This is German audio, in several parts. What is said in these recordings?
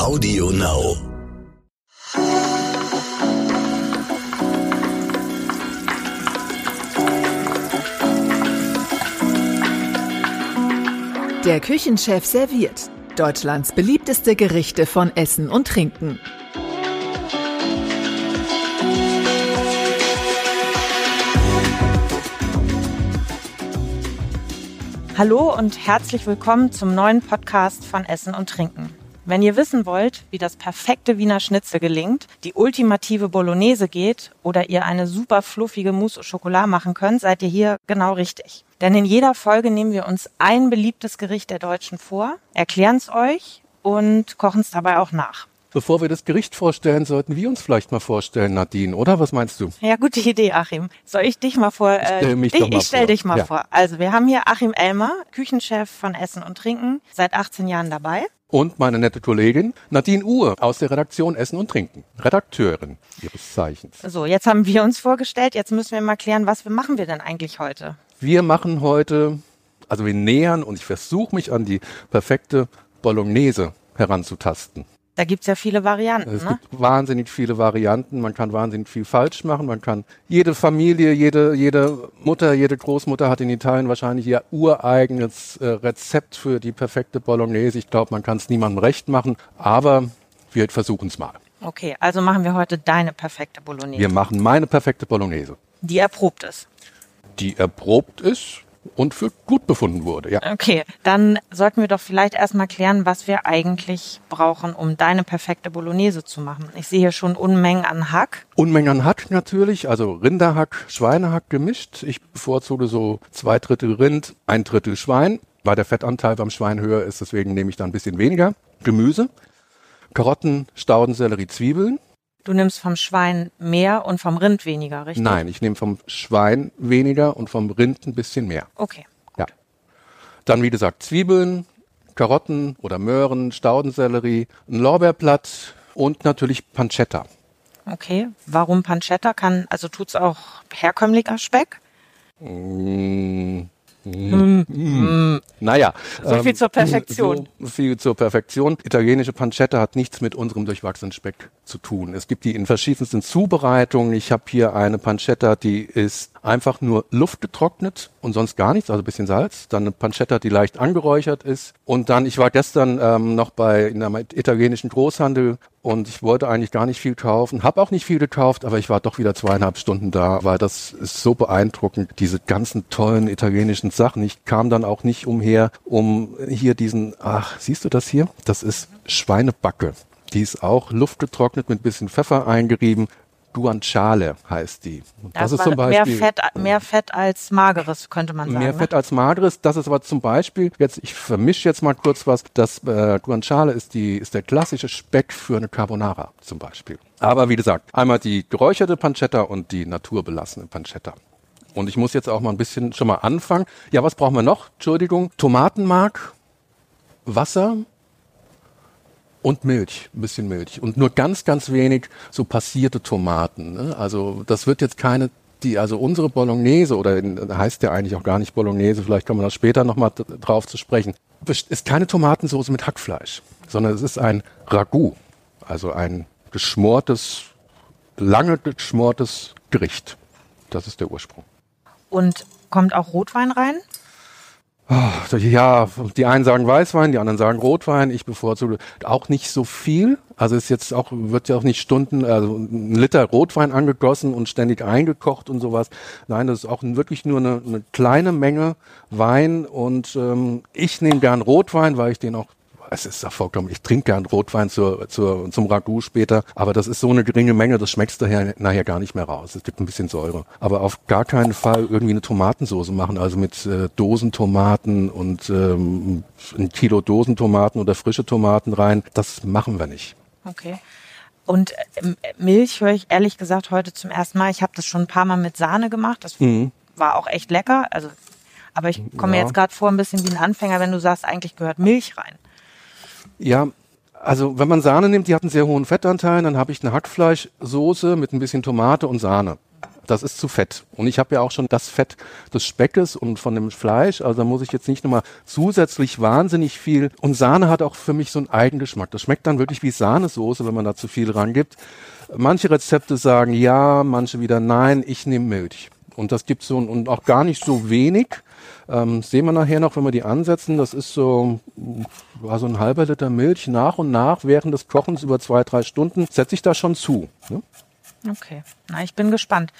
Audio Now. Der Küchenchef serviert Deutschlands beliebteste Gerichte von Essen und Trinken. Hallo und herzlich willkommen zum neuen Podcast von Essen und Trinken. Wenn ihr wissen wollt, wie das perfekte Wiener Schnitzel gelingt, die ultimative Bolognese geht oder ihr eine super fluffige Mousse au Chocolat machen könnt, seid ihr hier genau richtig. Denn in jeder Folge nehmen wir uns ein beliebtes Gericht der Deutschen vor, erklären es euch und kochen es dabei auch nach. Bevor wir das Gericht vorstellen, sollten wir uns vielleicht mal vorstellen, Nadine, oder? Was meinst du? Ja, gute Idee, Achim. Soll ich dich mal vor? Äh, Stell mich dich, doch mal ich stell vor. dich mal Ja. vor. Also wir haben hier Achim Elmer, Küchenchef von Essen und Trinken, seit 18 Jahren dabei. Und meine nette Kollegin Nadine Uhr aus der Redaktion Essen und Trinken. Redakteurin ihres Zeichens. So, jetzt haben wir uns vorgestellt. Jetzt müssen wir mal klären, was machen wir denn eigentlich heute? Wir machen heute, also wir nähern und ich versuche mich an die perfekte Bolognese heranzutasten. Da gibt's ja viele Varianten. Es Ne? gibt wahnsinnig viele Varianten, man kann wahnsinnig viel falsch machen, man kann jede Familie, jede, jede Mutter, jede Großmutter hat in Italien wahrscheinlich ihr ureigenes äh, Rezept für die perfekte Bolognese. Ich glaube, man kann es niemandem recht machen, aber wir versuchen es mal. Okay, also machen wir heute deine perfekte Bolognese, Wir machen meine perfekte Bolognese, die erprobt ist. die erprobt ist und für gut befunden wurde. Ja. Okay, dann sollten wir doch vielleicht erstmal klären, was wir eigentlich brauchen, um deine perfekte Bolognese zu machen. Ich sehe hier schon Unmengen an Hack. Unmengen an Hack natürlich, also Rinderhack, Schweinehack gemischt. Ich bevorzuge so zwei Drittel Rind, ein Drittel Schwein, weil der Fettanteil beim Schwein höher ist, deswegen nehme ich da ein bisschen weniger. Gemüse, Karotten, Stauden, Sellerie, Zwiebeln. Du nimmst vom Schwein mehr und vom Rind weniger, richtig? Nein, ich nehme vom Schwein weniger und vom Rind ein bisschen mehr. Okay. Ja. Dann, wie gesagt, Zwiebeln, Karotten oder Möhren, Staudensellerie, ein Lorbeerblatt und natürlich Pancetta. Okay. Warum Pancetta? Kann, also tut's auch herkömmlicher Speck? Mm, mm, Naja. So viel zur Perfektion. So viel zur Perfektion. Italienische Pancetta hat nichts mit unserem durchwachsenen Speck zu tun. Es gibt die in verschiedensten Zubereitungen. Ich habe hier eine Pancetta, die ist einfach nur luftgetrocknet und sonst gar nichts, also bisschen Salz. Dann eine Pancetta, die leicht angeräuchert ist. Und dann, ich war gestern ähm, noch bei in einem italienischen Großhandel und ich wollte eigentlich gar nicht viel kaufen, habe auch nicht viel gekauft, aber ich war doch wieder zweieinhalb Stunden da, weil das ist so beeindruckend, diese ganzen tollen italienischen Sachen. Ich kam dann auch nicht umher, um hier diesen, ach, siehst du das hier? Das ist Schweinebacke. Die ist auch luftgetrocknet mit bisschen Pfeffer eingerieben. Guanciale heißt die. Und Das, ist zum Beispiel mehr Fett, mehr Fett als mageres, könnte man sagen. Mehr ne? Fett als mageres. Das ist aber zum Beispiel, jetzt, ich vermische jetzt mal kurz was, das äh, Guanciale ist, die, ist der klassische Speck für eine Carbonara zum Beispiel. Aber wie gesagt, einmal die geräucherte Pancetta und die naturbelassene Pancetta. Und ich muss jetzt auch mal ein bisschen schon mal anfangen. Ja, was brauchen wir noch? Entschuldigung. Tomatenmark, Wasser und Milch, ein bisschen Milch. Und nur ganz, ganz wenig so passierte Tomaten. Ne? Also das wird jetzt keine, die, also unsere Bolognese, oder heißt ja eigentlich auch gar nicht Bolognese, vielleicht kommen wir da später nochmal drauf zu sprechen, ist keine Tomatensoße mit Hackfleisch, sondern es ist ein Ragout, also ein geschmortes, lange geschmortes Gericht. Das ist der Ursprung. Und kommt auch Rotwein rein? Also, Ja, die einen sagen Weißwein, die anderen sagen Rotwein. Ich bevorzuge auch nicht so viel. Also ist jetzt auch, wird ja auch nicht Stunden, also ein Liter Rotwein angegossen und ständig eingekocht und sowas. Nein, das ist auch wirklich nur eine, eine kleine Menge Wein und ähm, ich nehme gern Rotwein, weil ich den auch es ist ja vollkommen, ich trinke gern Rotwein zur, zur, zum Ragout später, aber das ist so eine geringe Menge, das schmeckst du nachher gar nicht mehr raus. Es gibt ein bisschen Säure. Aber auf gar keinen Fall irgendwie eine Tomatensoße machen, also mit äh, Dosentomaten und ähm, ein Kilo Dosentomaten oder frische Tomaten rein. Das machen wir nicht. Okay. Und ähm, Milch höre ich ehrlich gesagt heute zum ersten Mal. Ich habe das schon ein paar Mal mit Sahne gemacht. Das war auch echt lecker. Also, aber ich komme mir Ja. jetzt gerade vor, ein bisschen wie ein Anfänger, wenn du sagst, eigentlich gehört Milch rein. Ja, also wenn man Sahne nimmt, die hat einen sehr hohen Fettanteil, dann habe ich eine Hackfleischsoße mit ein bisschen Tomate und Sahne. das ist zu fett. Und ich habe ja auch schon das Fett des Speckes und von dem Fleisch, also da muss ich jetzt nicht nochmal zusätzlich wahnsinnig viel. Und Sahne hat auch für mich so einen Eigengeschmack. Das schmeckt dann wirklich wie Sahnesoße, wenn man da zu viel rangibt. Manche Rezepte sagen ja, manche wieder nein, ich nehme Milch. Und das gibt so und auch gar nicht so wenig. Ähm, sehen wir nachher noch, wenn wir die ansetzen. Das ist so, war so ein halber Liter Milch nach und nach während des Kochens über zwei, drei Stunden setze ich da schon zu. Ne? Okay, na, ich bin gespannt.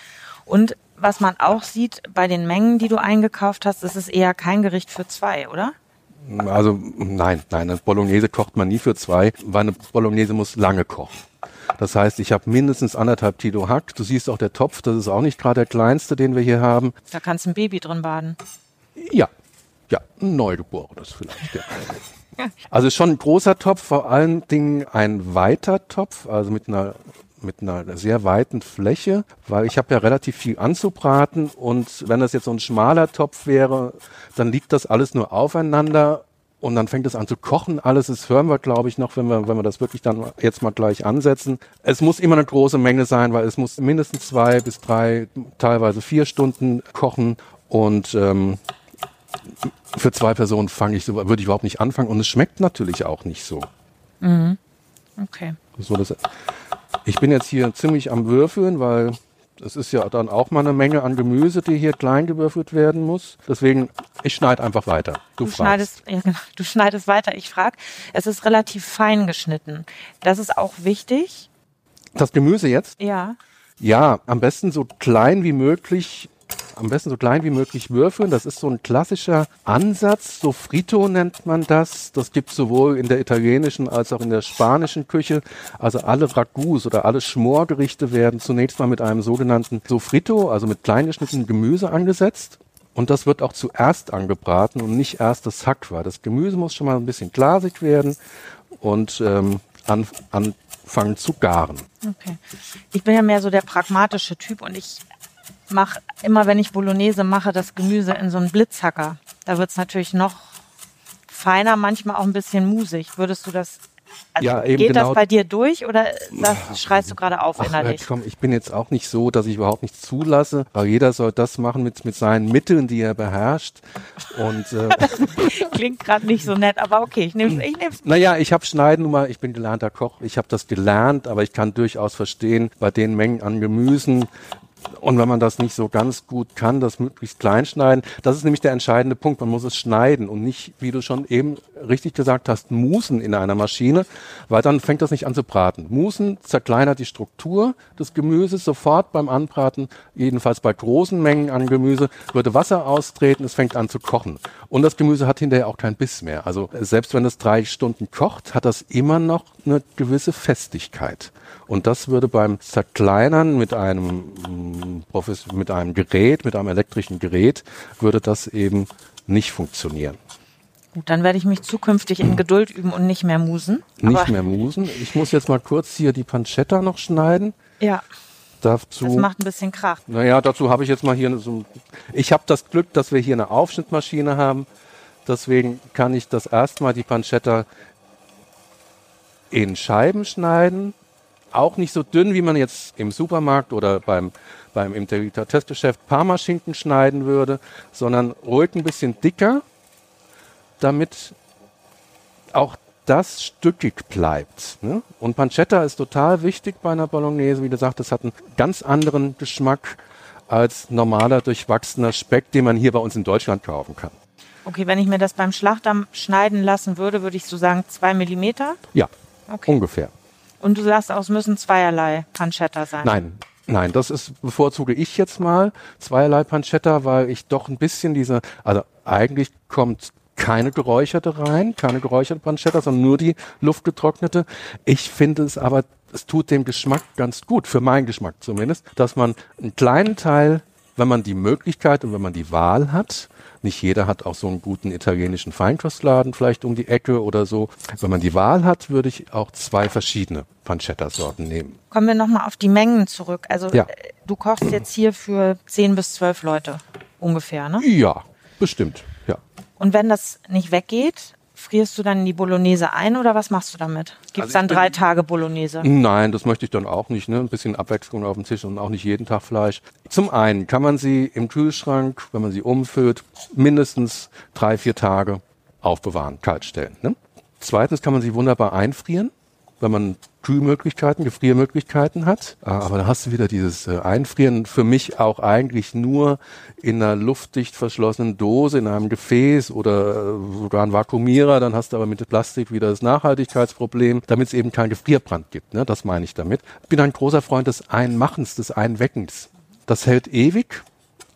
Und was man auch sieht bei den Mengen, die du eingekauft hast, ist es eher kein Gericht für zwei, oder? Also nein, nein, eine Bolognese kocht man nie für zwei, weil eine Bolognese muss lange kochen. Das heißt, ich habe mindestens anderthalb Kilo Hack. Du siehst auch der Topf, das ist auch nicht gerade der kleinste, den wir hier haben. Da kannst ein Baby drin baden. Ja, ja, ein Neugeborenes vielleicht. Ja. Also schon ein großer Topf, vor allen Dingen ein weiter Topf, also mit einer mit einer sehr weiten Fläche, weil ich habe ja relativ viel anzubraten und wenn das jetzt so ein schmaler Topf wäre, dann liegt das alles nur aufeinander und dann fängt es an zu kochen. Alles das hören wir, glaube ich, noch, wenn wir, wenn wir das wirklich dann jetzt mal gleich ansetzen. Es muss immer eine große Menge sein, weil es muss mindestens zwei bis drei, teilweise vier Stunden kochen. Und ähm, für zwei Personen fange ich so, würde ich überhaupt nicht anfangen. Und es schmeckt natürlich auch nicht so. Mhm. Okay. So, das, ich bin jetzt hier ziemlich am Würfeln, weil das ist ja dann auch mal eine Menge an Gemüse, die hier klein gewürfelt werden muss. Deswegen, ich schneide einfach weiter. Du, du schneidest, ja, genau, du schneidest weiter. Ich frage, es ist relativ fein geschnitten. Das ist auch wichtig. Das Gemüse jetzt? Ja. Ja, am besten so klein wie möglich am besten so klein wie möglich würfeln. Das ist so ein klassischer Ansatz. So Frito nennt man das. Das gibt sowohl in der italienischen als auch in der spanischen Küche. Also alle Ragouts oder alle Schmorgerichte werden zunächst mal mit einem sogenannten Sofrito, also mit kleingeschnittenem Gemüse angesetzt. Und das wird auch zuerst angebraten und nicht erst das weil das Gemüse muss schon mal ein bisschen glasig werden und ähm, an, anfangen zu garen. Okay. Ich bin ja mehr so der pragmatische Typ und ich mache immer, wenn ich Bolognese mache, das Gemüse in so einen Blitzhacker. Da wird es natürlich noch feiner, manchmal auch ein bisschen musig. Würdest du das also ja, eben geht genau. das bei dir durch oder das schreist du gerade auf innerlich? Ach, komm, ich bin jetzt auch nicht so, dass ich überhaupt nichts zulasse, weil jeder soll das machen mit, mit seinen Mitteln, die er beherrscht. Und, äh, Klingt gerade nicht so nett, aber okay, ich nehme es. Ich nehm's. Naja, ich habe Schneiden mal, ich bin gelernter Koch, ich habe das gelernt, aber ich kann durchaus verstehen, bei den Mengen an Gemüsen, und wenn man das nicht so ganz gut kann, das möglichst klein schneiden, das ist nämlich der entscheidende Punkt. Man muss es schneiden und nicht, wie du schon eben richtig gesagt hast, musen in einer Maschine, weil dann fängt das nicht an zu braten. Musen zerkleinert die Struktur des Gemüses sofort beim Anbraten, jedenfalls bei großen Mengen an Gemüse, würde Wasser austreten, es fängt an zu kochen. Und das Gemüse hat hinterher auch keinen Biss mehr. Also selbst wenn es drei Stunden kocht, hat das immer noch eine gewisse Festigkeit. Und das würde beim Zerkleinern mit einem, mm, mit einem Gerät, mit einem elektrischen Gerät, würde das eben nicht funktionieren. Gut, dann werde ich mich zukünftig in Geduld üben und nicht mehr musen. Nicht mehr musen. Ich muss jetzt mal kurz hier die Pancetta noch schneiden. Ja. Dazu, das macht ein bisschen Krach. Naja, dazu habe ich jetzt mal hier so. Ich habe das Glück, dass wir hier eine Aufschnittmaschine haben. Deswegen kann ich das erstmal die Pancetta in Scheiben schneiden auch nicht so dünn, wie man jetzt im Supermarkt oder beim, beim im Delikatessgeschäft Parmaschinken schneiden würde, sondern ruhig ein bisschen dicker, damit auch das stückig bleibt. Ne? Und Pancetta ist total wichtig bei einer Bolognese. Wie gesagt, das hat einen ganz anderen Geschmack als normaler durchwachsener Speck, den man hier bei uns in Deutschland kaufen kann. Okay, wenn ich mir das beim Schlachter schneiden lassen würde, würde ich so sagen zwei Millimeter? Ja, okay. ungefähr. Und du sagst auch, es müssen zweierlei Pancetta sein. Nein, Nein, das ist, bevorzuge ich jetzt mal zweierlei Pancetta, weil ich doch ein bisschen diese, also eigentlich kommt keine geräucherte rein, keine geräucherte Pancetta, sondern nur die luftgetrocknete. Ich finde es aber, es tut dem Geschmack ganz gut, für meinen Geschmack zumindest, dass man einen kleinen Teil, wenn man die Möglichkeit und wenn man die Wahl hat, nicht jeder hat auch so einen guten italienischen Feinkostladen vielleicht um die Ecke oder so. Wenn man die Wahl hat, würde ich auch zwei verschiedene Pancetta-Sorten nehmen. Kommen wir nochmal auf die Mengen zurück. Also ja. Äh, du kochst jetzt hier für zehn bis zwölf Leute ungefähr, ne? Ja, bestimmt, ja. Und wenn das nicht weggeht, frierst du dann die Bolognese ein oder was machst du damit? Gibt es Also dann bin- drei Tage Bolognese? Nein, das möchte ich dann auch nicht. Ne? Ein bisschen Abwechslung auf dem Tisch und auch nicht jeden Tag Fleisch. Zum einen kann man sie im Kühlschrank, wenn man sie umfüllt, mindestens drei, vier Tage aufbewahren, kalt stellen. Ne? Zweitens kann man sie wunderbar einfrieren, wenn man Kühlmöglichkeiten, Gefriermöglichkeiten hat. Ah, Aber da hast du wieder dieses äh, Einfrieren für mich auch eigentlich nur in einer luftdicht verschlossenen Dose, in einem Gefäß oder äh, sogar ein Vakuumierer. Dann hast du aber mit Plastik wieder das Nachhaltigkeitsproblem, damit es eben keinen Gefrierbrand gibt. Ne? Das meine ich damit. Ich bin ein großer Freund des Einmachens, des Einweckens. Das hält ewig.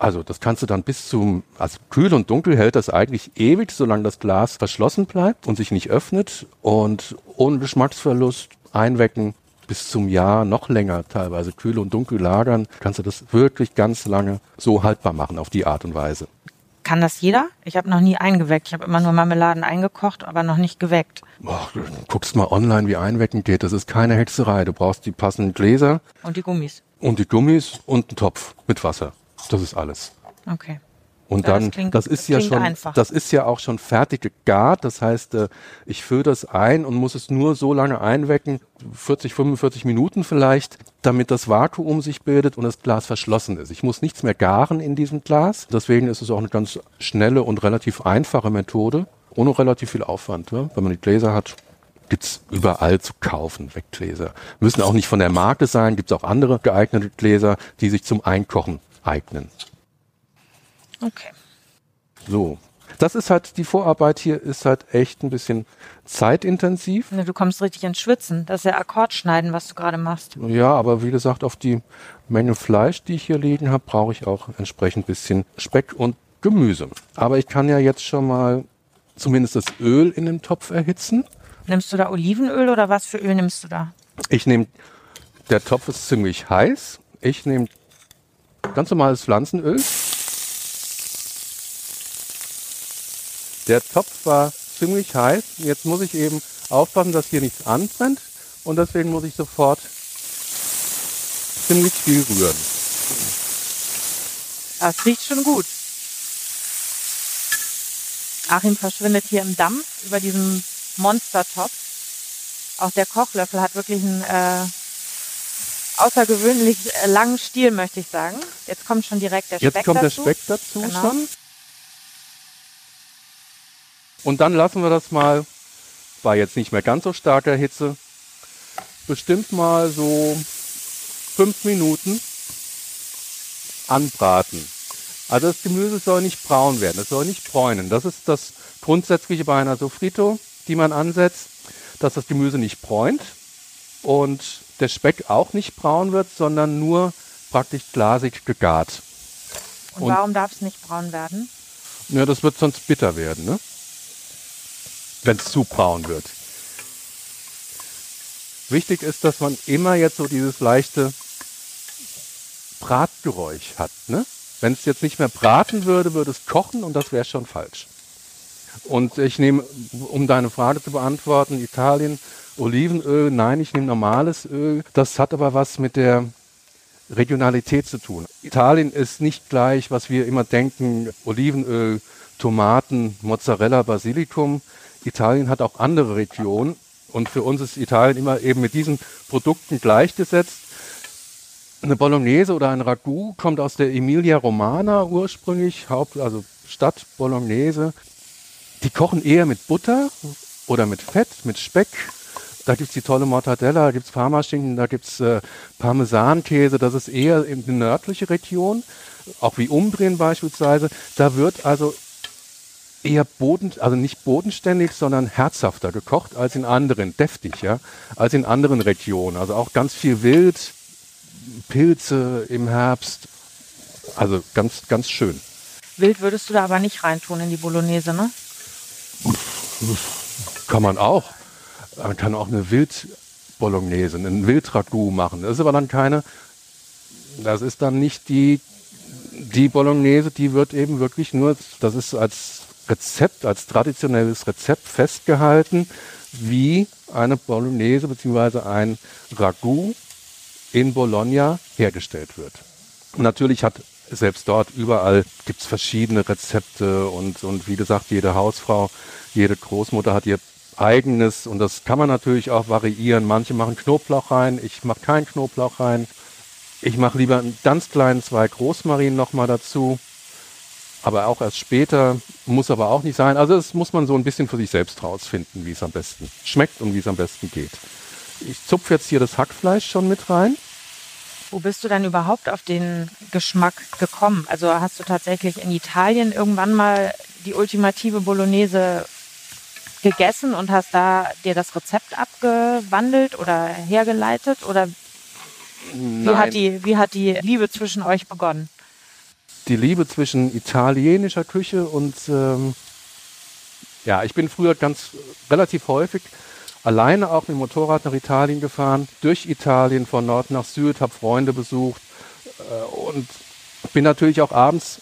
Also das kannst du dann bis zum, also kühl und dunkel hält das eigentlich ewig, solange das Glas verschlossen bleibt und sich nicht öffnet und ohne Geschmacksverlust einwecken bis zum Jahr, noch länger teilweise kühl und dunkel lagern, kannst du das wirklich ganz lange so haltbar machen auf die Art und Weise. Kann das jeder? Ich habe noch nie eingeweckt. Ich habe immer nur Marmeladen eingekocht, aber noch nicht geweckt. Boah, du guckst mal online, wie einwecken geht. Das ist keine Hexerei. Du brauchst die passenden Gläser Und die Gummis. und die Gummis und einen Topf mit Wasser. Das ist alles. Okay. Und Ja, das dann, klingt- das ist das ja schon, einfach. das ist ja auch schon fertig gegart. Das heißt, äh, ich fülle das ein und muss es nur so lange einwecken, 40, 45 Minuten vielleicht, damit das Vakuum sich bildet und das Glas verschlossen ist. Ich muss nichts mehr garen in diesem Glas. Deswegen ist es auch eine ganz schnelle und relativ einfache Methode, ohne relativ viel Aufwand. Ja? Wenn man die Gläser hat, gibt's überall zu kaufen, Weggläser. Müssen auch nicht von der Marke sein, gibt's auch andere geeignete Gläser, die sich zum Einkochen eignen. Okay. So. Das ist halt, die Vorarbeit hier ist halt echt ein bisschen zeitintensiv. Du kommst richtig ins Schwitzen. Das ist ja Akkordschneiden, was du gerade machst. Ja, aber wie gesagt, auf die Menge Fleisch, die ich hier liegen habe, brauche ich auch entsprechend bisschen Speck und Gemüse. Aber ich kann ja jetzt schon mal zumindest das Öl in dem Topf erhitzen. Nimmst du da Olivenöl oder was für Öl nimmst du da? Ich nehme, der Topf ist ziemlich heiß. Ich nehme ganz normales Pflanzenöl. Der Topf war ziemlich heiß. Jetzt muss ich eben aufpassen, dass hier nichts anbrennt. Und deswegen muss ich sofort ziemlich viel rühren. Das riecht schon gut. Achim verschwindet hier im Dampf über diesem Monstertopf. Auch der Kochlöffel hat wirklich einen äh, außergewöhnlich äh, langen Stiel, möchte ich sagen. Jetzt kommt schon direkt der Jetzt Speck kommt dazu. der Speck dazu Genau. schon. Und dann lassen wir das mal bei jetzt nicht mehr ganz so starker Hitze bestimmt mal so fünf Minuten anbraten. Also das Gemüse soll nicht braun werden, es soll nicht bräunen. Das ist das Grundsätzliche bei einer Sofrito, die man ansetzt, dass das Gemüse nicht bräunt und der Speck auch nicht braun wird, sondern nur praktisch glasig gegart. Und, Und- warum darf es nicht braun werden? Ja, das wird sonst bitter werden, ne? Wenn es zu braun wird. Wichtig ist, dass man immer jetzt so dieses leichte Bratgeräusch hat, ne? Wenn es jetzt nicht mehr braten würde, würde es kochen und das wäre schon falsch. Und ich nehme, um deine Frage zu beantworten, Italien, Olivenöl, nein, ich nehme normales Öl. Das hat aber was mit der Regionalität zu tun. Italien ist nicht gleich, was wir immer denken, Olivenöl, Tomaten, Mozzarella, Basilikum. Italien hat auch andere Regionen und für uns ist Italien immer eben mit diesen Produkten gleichgesetzt. Eine Bolognese oder ein Ragout kommt aus der Emilia Romana ursprünglich, Haupt, also Stadt Bolognese. Die kochen eher mit Butter oder mit Fett, mit Speck. Da gibt's die tolle Mortadella, da gibt's Parmaschinken, da gibt's äh, Parmesankäse. Das ist eher in die nördliche Region, auch wie Umbrien beispielsweise. Da wird also eher boden, also nicht bodenständig, sondern herzhafter gekocht als in anderen, deftig, ja, als in anderen Regionen. Also auch ganz viel Wild, Pilze im Herbst. Also ganz, ganz schön. Wild würdest du da aber nicht reintun in die Bolognese, ne? Kann man auch. Man kann auch eine Wild-Bolognese, einen Wildragout machen. Das ist aber dann keine, das ist dann nicht die, die Bolognese, die wird eben wirklich nur, das ist als Rezept, als traditionelles Rezept festgehalten, wie eine Bolognese bzw. ein Ragout in Bologna hergestellt wird. Natürlich hat selbst dort überall gibt's verschiedene Rezepte und, und wie gesagt, jede Hausfrau, jede Großmutter hat ihr eigenes und das kann man natürlich auch variieren. Manche machen Knoblauch rein, ich mache keinen Knoblauch rein. Ich mache lieber einen ganz kleinen zwei Großmarinen nochmal dazu. Aber auch erst später, muss aber auch nicht sein. Also das muss man so ein bisschen für sich selbst rausfinden, wie es am besten schmeckt und wie es am besten geht. Ich zupfe jetzt hier das Hackfleisch schon mit rein. Wo bist du denn überhaupt auf den Geschmack gekommen? Also hast du tatsächlich in Italien irgendwann mal die ultimative Bolognese gegessen und hast da dir das Rezept abgewandelt oder hergeleitet? Oder wie hat, die, wie hat die Liebe zwischen euch begonnen? Die Liebe zwischen italienischer Küche und ähm, ja, ich bin früher ganz relativ häufig alleine auch mit dem Motorrad nach Italien gefahren, durch Italien von Nord nach Süd, habe Freunde besucht äh, und bin natürlich auch abends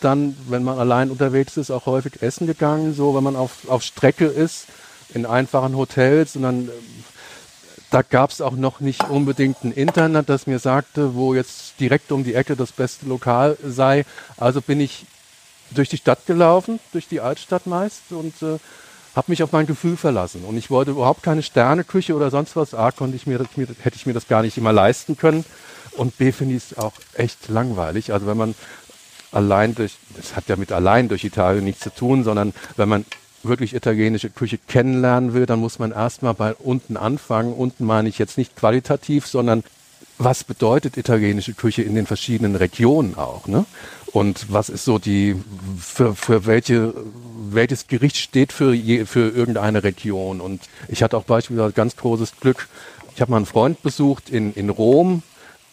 dann, wenn man allein unterwegs ist, auch häufig essen gegangen, so wenn man auf, auf Strecke ist, in einfachen Hotels und dann ähm, da gab es auch noch nicht unbedingt ein Internet, das mir sagte, wo jetzt direkt um die Ecke das beste Lokal sei. Also bin ich durch die Stadt gelaufen, durch die Altstadt meist und äh, habe mich auf mein Gefühl verlassen. Und ich wollte überhaupt keine Sterneküche oder sonst was. A, konnte ich mir, mir, hätte ich mir das gar nicht immer leisten können. Und B, finde ich es auch echt langweilig. Also wenn man allein durch, das hat ja mit allein durch Italien nichts zu tun, sondern wenn man wirklich italienische Küche kennenlernen will, dann muss man erstmal bei unten anfangen. Unten meine ich jetzt nicht qualitativ, sondern was bedeutet italienische Küche in den verschiedenen Regionen auch, ne? Und was ist so die, für, für welche, welches Gericht steht für, je, für irgendeine Region? Und ich hatte auch beispielsweise ganz großes Glück. Ich habe mal einen Freund besucht in, in Rom.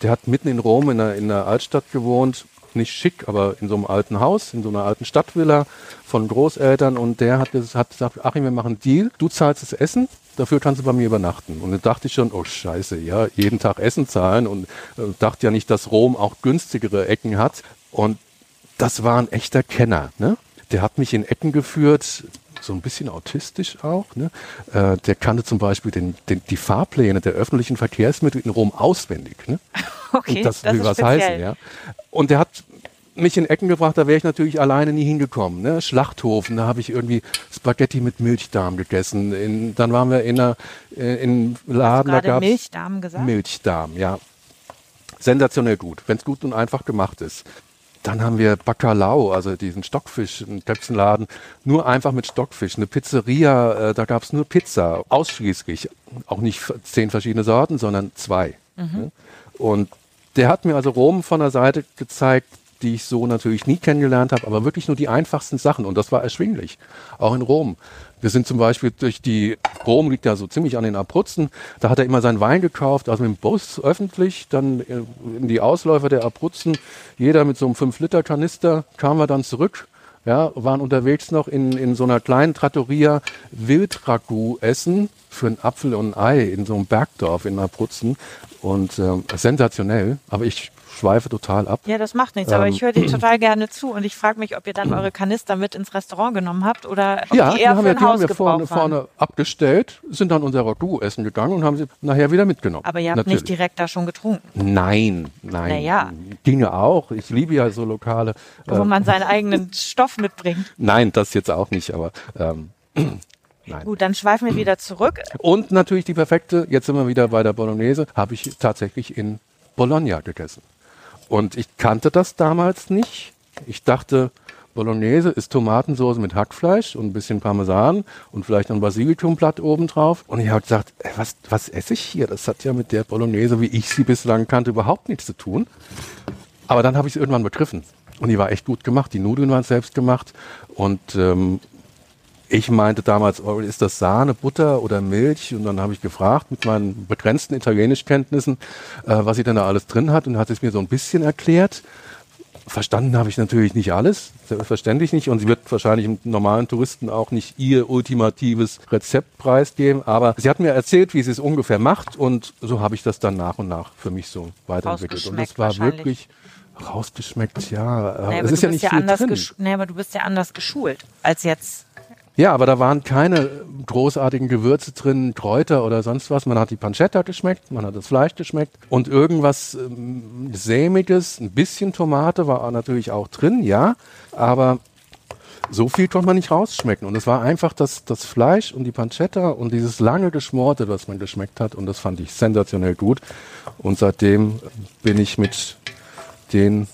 Der hat mitten in Rom in der, in der Altstadt gewohnt nicht schick, aber in so einem alten Haus, in so einer alten Stadtvilla von Großeltern und der hat, hat gesagt, Achim, wir machen einen Deal, du zahlst das Essen, dafür kannst du bei mir übernachten. Und dann dachte ich schon, oh scheiße, ja, jeden Tag Essen zahlen und äh, dachte ja nicht, dass Rom auch günstigere Ecken hat. Und das war ein echter Kenner, ne? Der hat mich in Ecken geführt, so ein bisschen autistisch auch. Ne? Äh, der kannte zum Beispiel den, den, die Fahrpläne der öffentlichen Verkehrsmittel in Rom auswendig. Ne? Okay, Und das, das will ist was speziell. heißen, ja. Und der hat mich in Ecken gebracht, da wäre ich natürlich alleine nie hingekommen. Ne? Schlachthofen, da habe ich irgendwie Spaghetti mit Milchdarm gegessen. In, dann waren wir in einer äh, in Laden, da gab's Milchdarm gesagt. Milchdarm, ja. Sensationell gut, wenn es gut und einfach gemacht ist. Dann haben wir Bacalao, also diesen Stockfisch, einen Köpfenladen, nur einfach mit Stockfisch. Eine Pizzeria, äh, da gab es nur Pizza, ausschließlich. Auch nicht zehn verschiedene Sorten, sondern zwei. Ne? Und der hat mir also Rom von der Seite gezeigt, die ich so natürlich nie kennengelernt habe, aber wirklich nur die einfachsten Sachen. Und das war erschwinglich, auch in Rom. Wir sind zum Beispiel durch die, Rom liegt ja so ziemlich an den Abruzzen, da hat er immer seinen Wein gekauft, also mit dem Bus öffentlich, dann äh, in die Ausläufer der Abruzzen, jeder mit so einem 5-Liter-Kanister, kamen wir dann zurück, ja, waren unterwegs noch in, in so einer kleinen Trattoria. Wildragout essen für einen Apfel und ein Ei in so einem Bergdorf in Abruzzen. Und ähm, sensationell, aber ich schweife total ab. Ja, das macht nichts, aber Ähm, ich höre dir total gerne zu und ich frage mich, ob ihr dann eure Kanister mit ins Restaurant genommen habt oder ob Ja, die die eher haben für ein die haben wir vorne, waren. vorne abgestellt, sind dann unser Ragout essen gegangen und haben sie nachher wieder mitgenommen. Aber ihr habt Natürlich. nicht direkt da schon getrunken, Nein, nein. Naja. Ginge auch. Ich liebe ja so lokale. wo Äh, man seinen eigenen Stoff mitbringt. nein, das jetzt auch nicht, aber ähm, nein. Gut, dann schweifen wir wieder zurück. Und natürlich die perfekte, jetzt sind wir wieder bei der Bolognese, habe ich tatsächlich in Bologna gegessen. Und ich kannte das damals nicht. Ich dachte, Bolognese ist Tomatensoße mit Hackfleisch und ein bisschen Parmesan und vielleicht noch ein Basilikumblatt obendrauf. Und ich habe gesagt, ey, was, was esse ich hier? Das hat ja mit der Bolognese, wie ich sie bislang kannte, überhaupt nichts zu tun. Aber dann habe ich es irgendwann begriffen. Und die war echt gut gemacht. Die Nudeln waren selbst gemacht. Und ähm, ich meinte damals, oh, ist das Sahne, Butter oder Milch? Und dann habe ich gefragt mit meinen begrenzten Italienischkenntnissen, äh, was sie denn da alles drin hat und hat es mir so ein bisschen erklärt. Verstanden habe ich natürlich nicht alles, selbstverständlich nicht. Und sie wird wahrscheinlich einem normalen Touristen auch nicht ihr ultimatives Rezept preisgeben. Aber sie hat mir erzählt, wie sie es ungefähr macht. Und so habe ich das dann nach und nach für mich so weiterentwickelt. Und das Rausgeschmeckt war wirklich rausgeschmeckt, ja. Naja, es ist ja nicht ja viel drin. nee, aber du bist ja anders geschult als jetzt Ja, aber da waren keine großartigen Gewürze drin, Kräuter oder sonst was. Man hat die Pancetta geschmeckt, man hat das Fleisch geschmeckt und irgendwas ähm, sämiges, ein bisschen Tomate war natürlich auch drin, ja, aber so viel konnte man nicht rausschmecken. Und es war einfach das, das Fleisch und die Pancetta und dieses lange Geschmorte, was man geschmeckt hat. Und das fand ich sensationell gut. Und seitdem bin ich mit den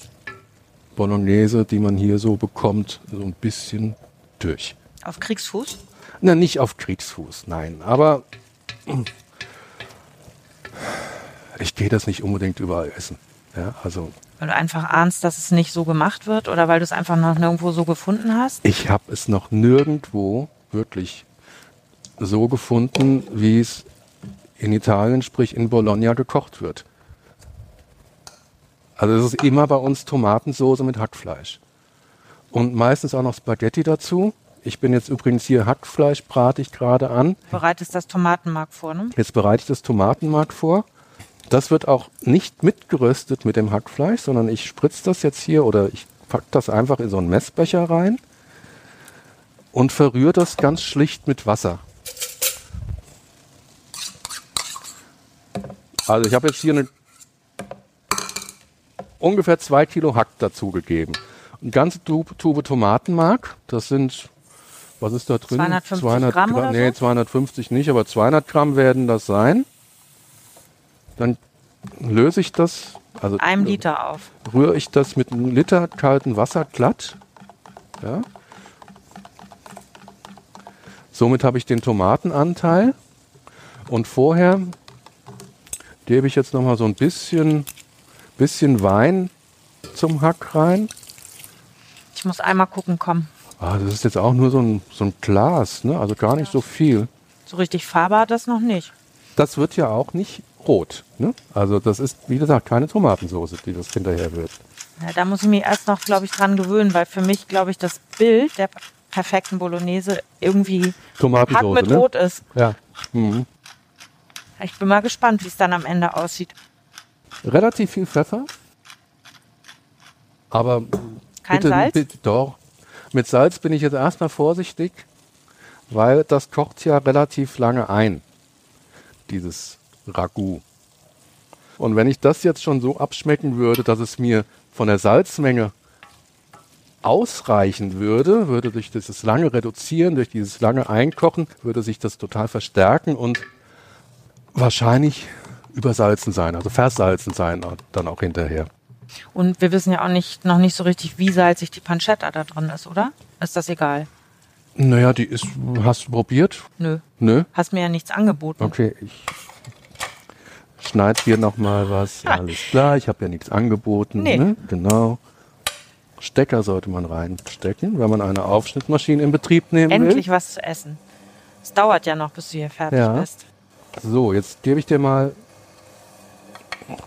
Bolognese, die man hier so bekommt, so ein bisschen durch. Auf Kriegsfuß? Na, nicht auf Kriegsfuß, nein. Aber ich gehe das nicht unbedingt überall essen. Ja, also weil du einfach ahnst, dass es nicht so gemacht wird oder weil du es einfach noch nirgendwo so gefunden hast? Ich habe es noch nirgendwo wirklich so gefunden, wie es in Italien, sprich in Bologna, gekocht wird. Also es ist immer bei uns Tomatensoße mit Hackfleisch. Und meistens auch noch Spaghetti dazu. Ich bin jetzt übrigens hier Hackfleisch, brate ich gerade an. Bereitest das Tomatenmark vor, ne? Jetzt bereite ich das Tomatenmark vor. Das wird auch nicht mitgeröstet mit dem Hackfleisch, sondern ich spritze das jetzt hier oder ich packe das einfach in so einen Messbecher rein und verrühre das ganz schlicht mit Wasser. Also ich habe jetzt hier eine ungefähr zwei Kilo Hack dazugegeben. Eine ganze Tube, Tube Tomatenmark, das sind, was ist da drin? 250 200 Gramm, Gramm Nee, 250 nicht, aber 200 Gramm werden das sein. Dann löse ich das, also einem Liter auf. Rühre ich das mit einem Liter kaltem Wasser glatt. Ja. Somit habe ich den Tomatenanteil. Und vorher gebe ich jetzt noch mal so ein bisschen, bisschen Wein zum Hack rein. Ich muss einmal gucken, komm. Ah, das ist jetzt auch nur so ein, so ein Glas, ne? also gar nicht so viel. So richtig Farbe hat das noch nicht. Das wird ja auch nicht rot. Ne? Also das ist, wie gesagt, keine Tomatensoße, die das hinterher wird. Ja, da muss ich mich erst noch, glaube ich, dran gewöhnen, weil für mich, glaube ich, das Bild der perfekten Bolognese irgendwie Hack mit ne? Rot ist. Ja. Mhm. Ich bin mal gespannt, wie es dann am Ende aussieht. Relativ viel Pfeffer. Aber kein bitte, Salz? Bitte, doch. Mit Salz bin ich jetzt erstmal vorsichtig, weil das kocht ja relativ lange ein, dieses Ragout. Und wenn ich das jetzt schon so abschmecken würde, dass es mir von der Salzmenge ausreichen würde, würde durch dieses lange Reduzieren, durch dieses lange Einkochen, würde sich das total verstärken und wahrscheinlich übersalzen sein, also versalzen sein dann auch hinterher. Und wir wissen ja auch nicht, noch nicht so richtig, wie salzig die Pancetta da drin ist, oder? Ist das egal? Naja, die ist, hast du probiert? Nö. Nö? Hast mir ja nichts angeboten. Okay, ich schneid hier nochmal was. Alles klar, ich habe ja nichts angeboten. Nee. Ne? Genau. Stecker sollte man reinstecken, wenn man eine Aufschnittmaschine in Betrieb nehmen Endlich will. Endlich was zu essen. Es dauert ja noch, bis du hier fertig ja. bist. So, jetzt gebe ich dir mal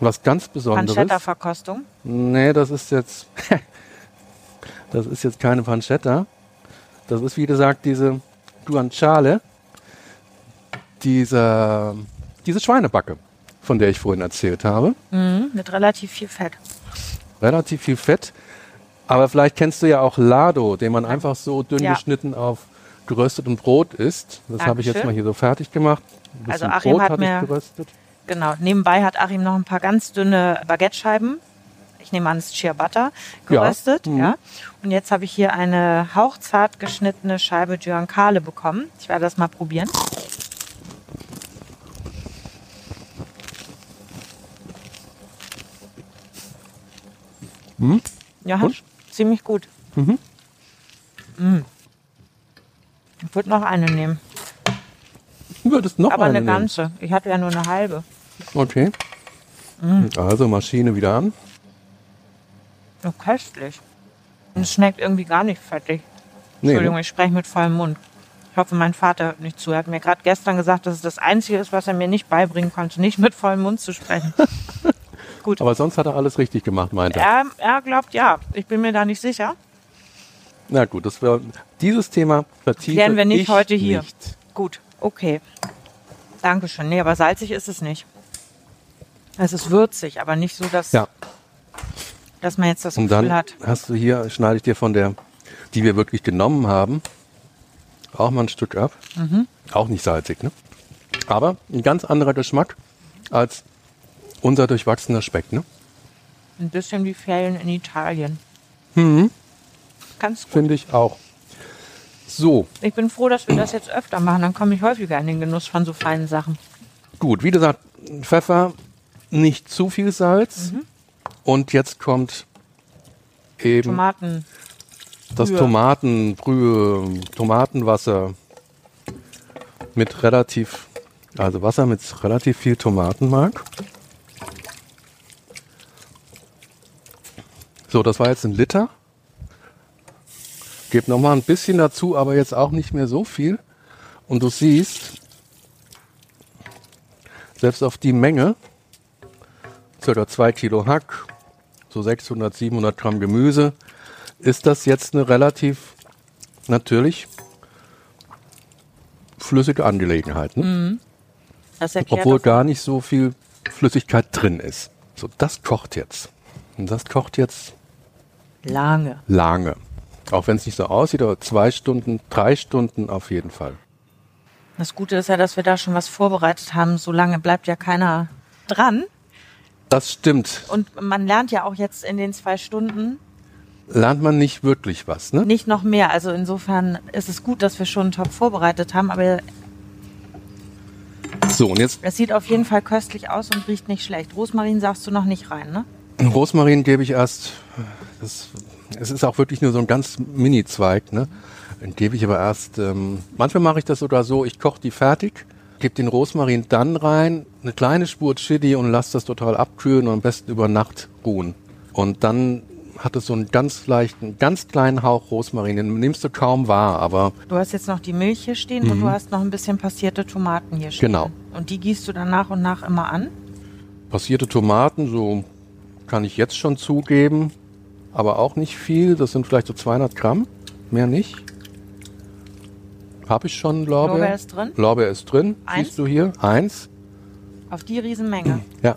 was ganz Besonderes. Pancetta-Verkostung? Nee, das ist jetzt das ist jetzt keine Pancetta. Das ist wie gesagt diese Guanciale, diese, diese Schweinebacke von der ich vorhin erzählt habe. Mhm, mit relativ viel Fett. Relativ viel Fett. Aber vielleicht kennst du ja auch Lado, den man einfach so dünn ja. geschnitten auf gerösteten Brot isst. Das habe ich jetzt mal hier so fertig gemacht. Also Achim Brot hat mir geröstet. Genau. Nebenbei hat Achim noch ein paar ganz dünne Baguette-Scheiben. Ich nehme an, es ist Ciabatta geröstet. Ja. Mhm. ja. Und jetzt habe ich hier eine hauchzart geschnittene Scheibe Giancale bekommen. Ich werde das mal probieren. Hm? Ja, Und? ziemlich gut. Mhm. Mhm. Ich würde noch eine nehmen. Du würdest noch Aber eine, eine ganze. Nehmen. Ich hatte ja nur eine halbe. Okay. Mhm. Also Maschine wieder an. Köstlich. Und es schmeckt irgendwie gar nicht fettig. Nee, Entschuldigung, ne? ich spreche mit vollem Mund. Ich hoffe, mein Vater hört nicht zu. Er hat mir gerade gestern gesagt, dass es das Einzige ist, was er mir nicht beibringen konnte, nicht mit vollem Mund zu sprechen. Gut. Aber sonst hat er alles richtig gemacht, meint er. Er, er glaubt ja. Ich bin mir da nicht sicher. Na gut, das wär, dieses Thema vertiefen Klären wir nicht heute hier. Nicht. Gut, okay. Dankeschön. Nee, aber salzig ist es nicht. Es ist würzig, aber nicht so, dass, ja. Dass man jetzt das Und Gefühl dann hat. Hast du hier, schneide ich dir von der, die wir wirklich genommen haben, auch mal ein Stück ab. Auch nicht salzig, ne? Aber ein ganz anderer Geschmack als unser durchwachsener Speck, ne? Ein bisschen wie Ferien in Italien. Mhm. Ganz gut. Finde ich auch. So, Ich bin froh, dass wir das jetzt öfter machen. Dann komme ich häufiger in den Genuss von so feinen Sachen. gut. Wie gesagt, Pfeffer, nicht zu viel Salz. Und jetzt kommt eben Tomaten. das Brühe. Tomatenbrühe, Tomatenwasser mit relativ, also Wasser mit relativ viel Tomatenmark. So, das war jetzt ein Liter. Gebe noch mal ein bisschen dazu, aber jetzt auch nicht mehr so viel. Und du siehst, selbst auf die Menge, circa zwei Kilo Hack, so 600, 700 Gramm Gemüse, ist das jetzt eine relativ natürlich flüssige Angelegenheit. Ne? Erklärt Obwohl gar nicht so viel Flüssigkeit drin ist. So, das kocht jetzt. Und das kocht jetzt lange. lange. Auch wenn es nicht so aussieht, aber zwei Stunden, drei Stunden auf jeden Fall. Das Gute ist ja, dass wir da schon was vorbereitet haben. So lange bleibt ja keiner dran. Das stimmt. Und man lernt ja auch jetzt in den zwei Stunden Lernt man nicht wirklich was, ne? nicht noch mehr. Also insofern ist es gut, dass wir schon einen Topf vorbereitet haben. Aber So, und jetzt es sieht auf jeden Fall köstlich aus und riecht nicht schlecht. Rosmarin sagst du noch nicht rein, ne? Rosmarin gebe ich erst, das, es ist auch wirklich nur so ein ganz Mini-Zweig, ne? Den gebe ich aber erst, ähm, manchmal mache ich das sogar so, ich koche die fertig, gebe den Rosmarin dann rein, eine kleine Spur Chili und lasse das total abkühlen und am besten über Nacht ruhen. Und dann hat es so einen ganz leichten, ganz kleinen Hauch Rosmarin, den nimmst du kaum wahr, aber Du hast jetzt noch die Milch hier stehen und du hast noch ein bisschen passierte Tomaten hier stehen. Mhm. Genau. Und die gießt du dann nach und nach immer an. passierte Tomaten, so kann ich jetzt schon zugeben, aber auch nicht viel. Das sind vielleicht so 200 Gramm, mehr nicht. Habe ich schon Lorbeer? Lorbeer ist drin? Lorbeer ist drin. Eins? Siehst du hier? Eins. Auf die Riesenmenge. Ja.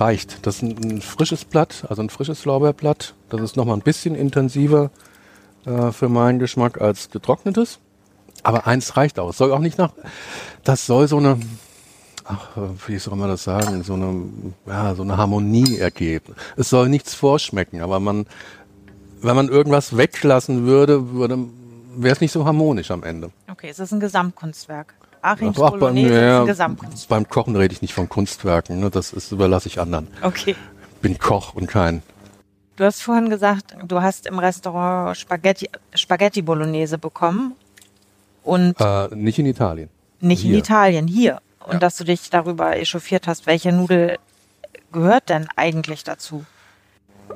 Reicht. Das ist ein, ein frisches Blatt, also ein frisches Lorbeerblatt. Das ist nochmal ein bisschen intensiver äh, für meinen Geschmack als getrocknetes. Aber eins reicht auch. Es soll auch nicht nach. Das soll so eine, ach, wie soll man das sagen, so eine, ja, so eine Harmonie ergeben. Es soll nichts vorschmecken, aber man, wenn man irgendwas weglassen würde, würde wäre es nicht so harmonisch am Ende. Okay, es ist ein Gesamtkunstwerk. Achims Ach, beim, ja, ein Gesamtkunstwerk. beim Kochen rede ich nicht von Kunstwerken, ne? das ist, überlasse ich anderen. Okay. Bin Koch und kein. Du hast vorhin gesagt, du hast im Restaurant Spaghetti, Spaghetti Bolognese bekommen und Äh, nicht in Italien. nicht in hier. Italien, hier. Und Ja. dass du dich darüber echauffiert hast, welche Nudel gehört denn eigentlich dazu?